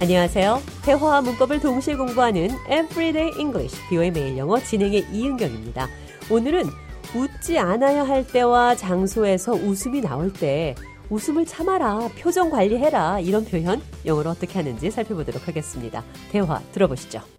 안녕하세요. 대화와 문법을 동시에 공부하는 Everyday English, 비오의 매일 영어 진행의 이은경입니다. 오늘은 웃지 않아야 할 때와 장소에서 웃음이 나올 때 웃음을 참아라, 표정 관리해라 이런 표현 영어로 어떻게 하는지 살펴보도록 하겠습니다. 대화 들어보시죠.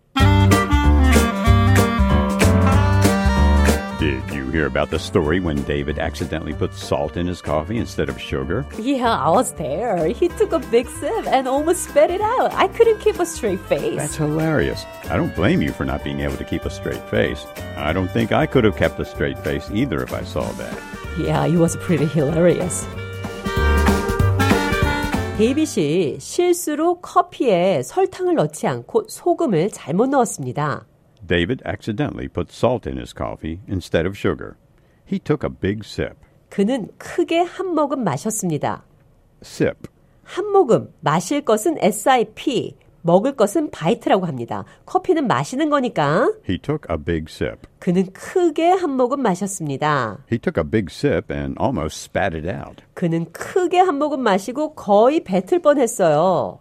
hear about the story when David accidentally put salt in his coffee instead of sugar? Yeah, I was there. He took a big sip and almost spat it out. I couldn't keep a straight face. That's hilarious. I don't blame you for not being able to keep a straight face. I don't think I could have kept a straight face either if I saw that. Yeah, it was pretty hilarious. 데이빗이 실수로 커피에 설탕을 넣지 않고 소금을 잘못 넣었습니다. David accidentally put salt in his coffee instead of sugar. He took a big sip. 그는 크게 한 모금 마셨습니다. Sip. 한 모금, 마실 것은 SIP, 먹을 것은 바이트라고 합니다. 커피는 마시는 거니까 He took a big sip. 그는 크게 한 모금 마셨습니다. He took a big sip and almost spat it out 그는 크게 한 모금 마시고 거의 뱉을 뻔했어요.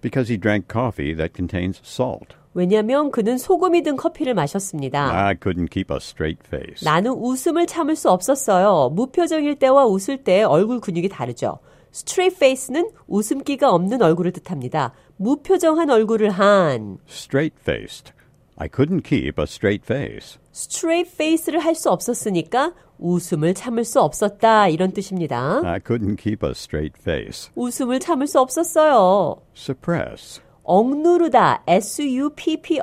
because he drank coffee that contains salt. 왜냐하면 그는 소금이 든 커피를 마셨습니다. I couldn't keep a straight face. 나는 웃음을 참을 수 없었어요. 무표정일 때와 웃을 때 얼굴 근육이 다르죠. straight face는 웃음기가 없는 얼굴을 뜻합니다. 무표정한 얼굴을 한 Straight faced. I couldn't keep a straight face. straight face를 할 수 없었으니까 웃음을 참을 수 없었다 이런 뜻입니다. I couldn't keep a straight face. 웃음을 참을 수 없었어요. Suppress. 억누르다, S-U-P-P-R-E-S-S,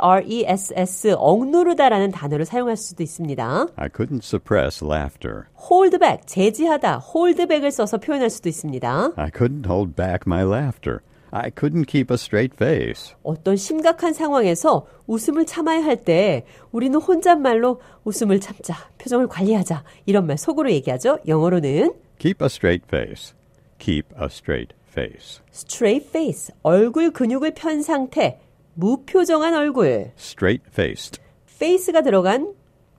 억누르다라는 단어를 사용할 수도 있습니다. I couldn't suppress laughter. hold back, 제지하다, hold back을 써서 표현할 수도 있습니다. I couldn't hold back my laughter. I couldn't keep a straight face. 어떤 심각한 상황에서 웃음을 참아야 할 때 우리는 혼잣말로 웃음을 참자, 표정을 관리하자 이런 말 속으로 얘기하죠. 영어로는 Keep a straight face. Keep a straight face. straight face, 얼굴 근육을 편 상태, 무표정한 얼굴, Straight faced. face가 들어간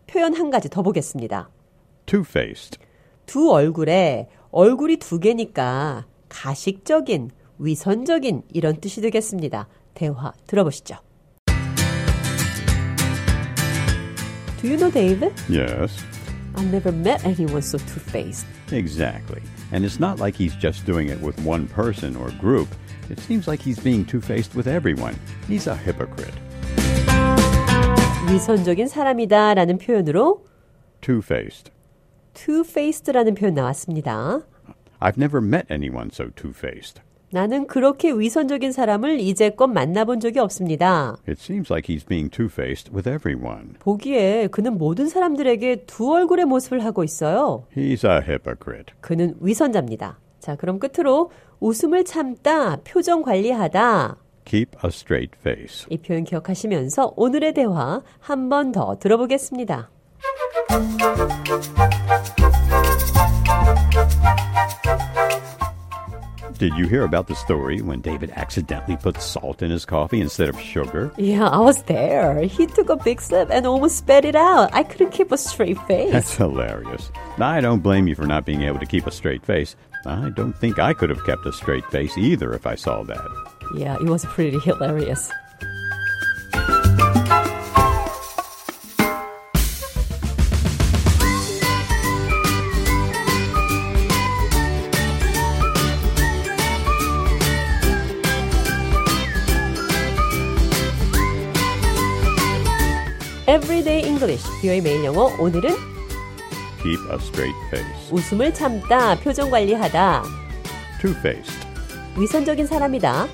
표현 한 가지 더 보겠습니다. Two faced. 두 얼굴에 얼굴이 두 개니까 가식적인, 위선적인 이런 뜻이 되겠습니다. 대화 들어보시죠. Do you know David? Yes. I've never met anyone so two-faced. Exactly. And it's not like he's just doing it with one person or group. It seems like he's being two faced with everyone. He's a hypocrite. 위선적인 사람이다라는 표현으로 Two faced. two-faced라는 표현 나왔습니다. I've never met anyone so two faced. 나는 그렇게 위선적인 사람을 이제껏 만나본 적이 없습니다. It seems like he's being two faced with everyone. 보기에 그는 모든 사람들에게 두 얼굴의 모습을 하고 있어요. He's a hypocrite. 그는 위선자입니다. 자, 그럼 끝으로 웃음을 참다, 표정 관리하다. Keep a straight face. 이 표현 기억하시면서 오늘의 대화 한 번 더 들어보겠습니다. Did you hear about the story when David accidentally put salt in his coffee instead of sugar? Yeah, I was there. He took a big sip and almost spat it out. I couldn't keep a straight face. That's hilarious. I don't blame you for not being able to keep a straight face. I don't think I could have kept a straight face either if I saw that. Yeah, it was pretty hilarious. Everyday English, 뷰의 매일 영어. 오늘은 Keep a straight face. 웃음을 참다, 표정 관리하다, Two faced. 위선적인 사람이다,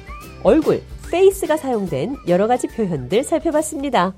얼굴, face가 사용된 여러 가지 표현들 살펴봤습니다.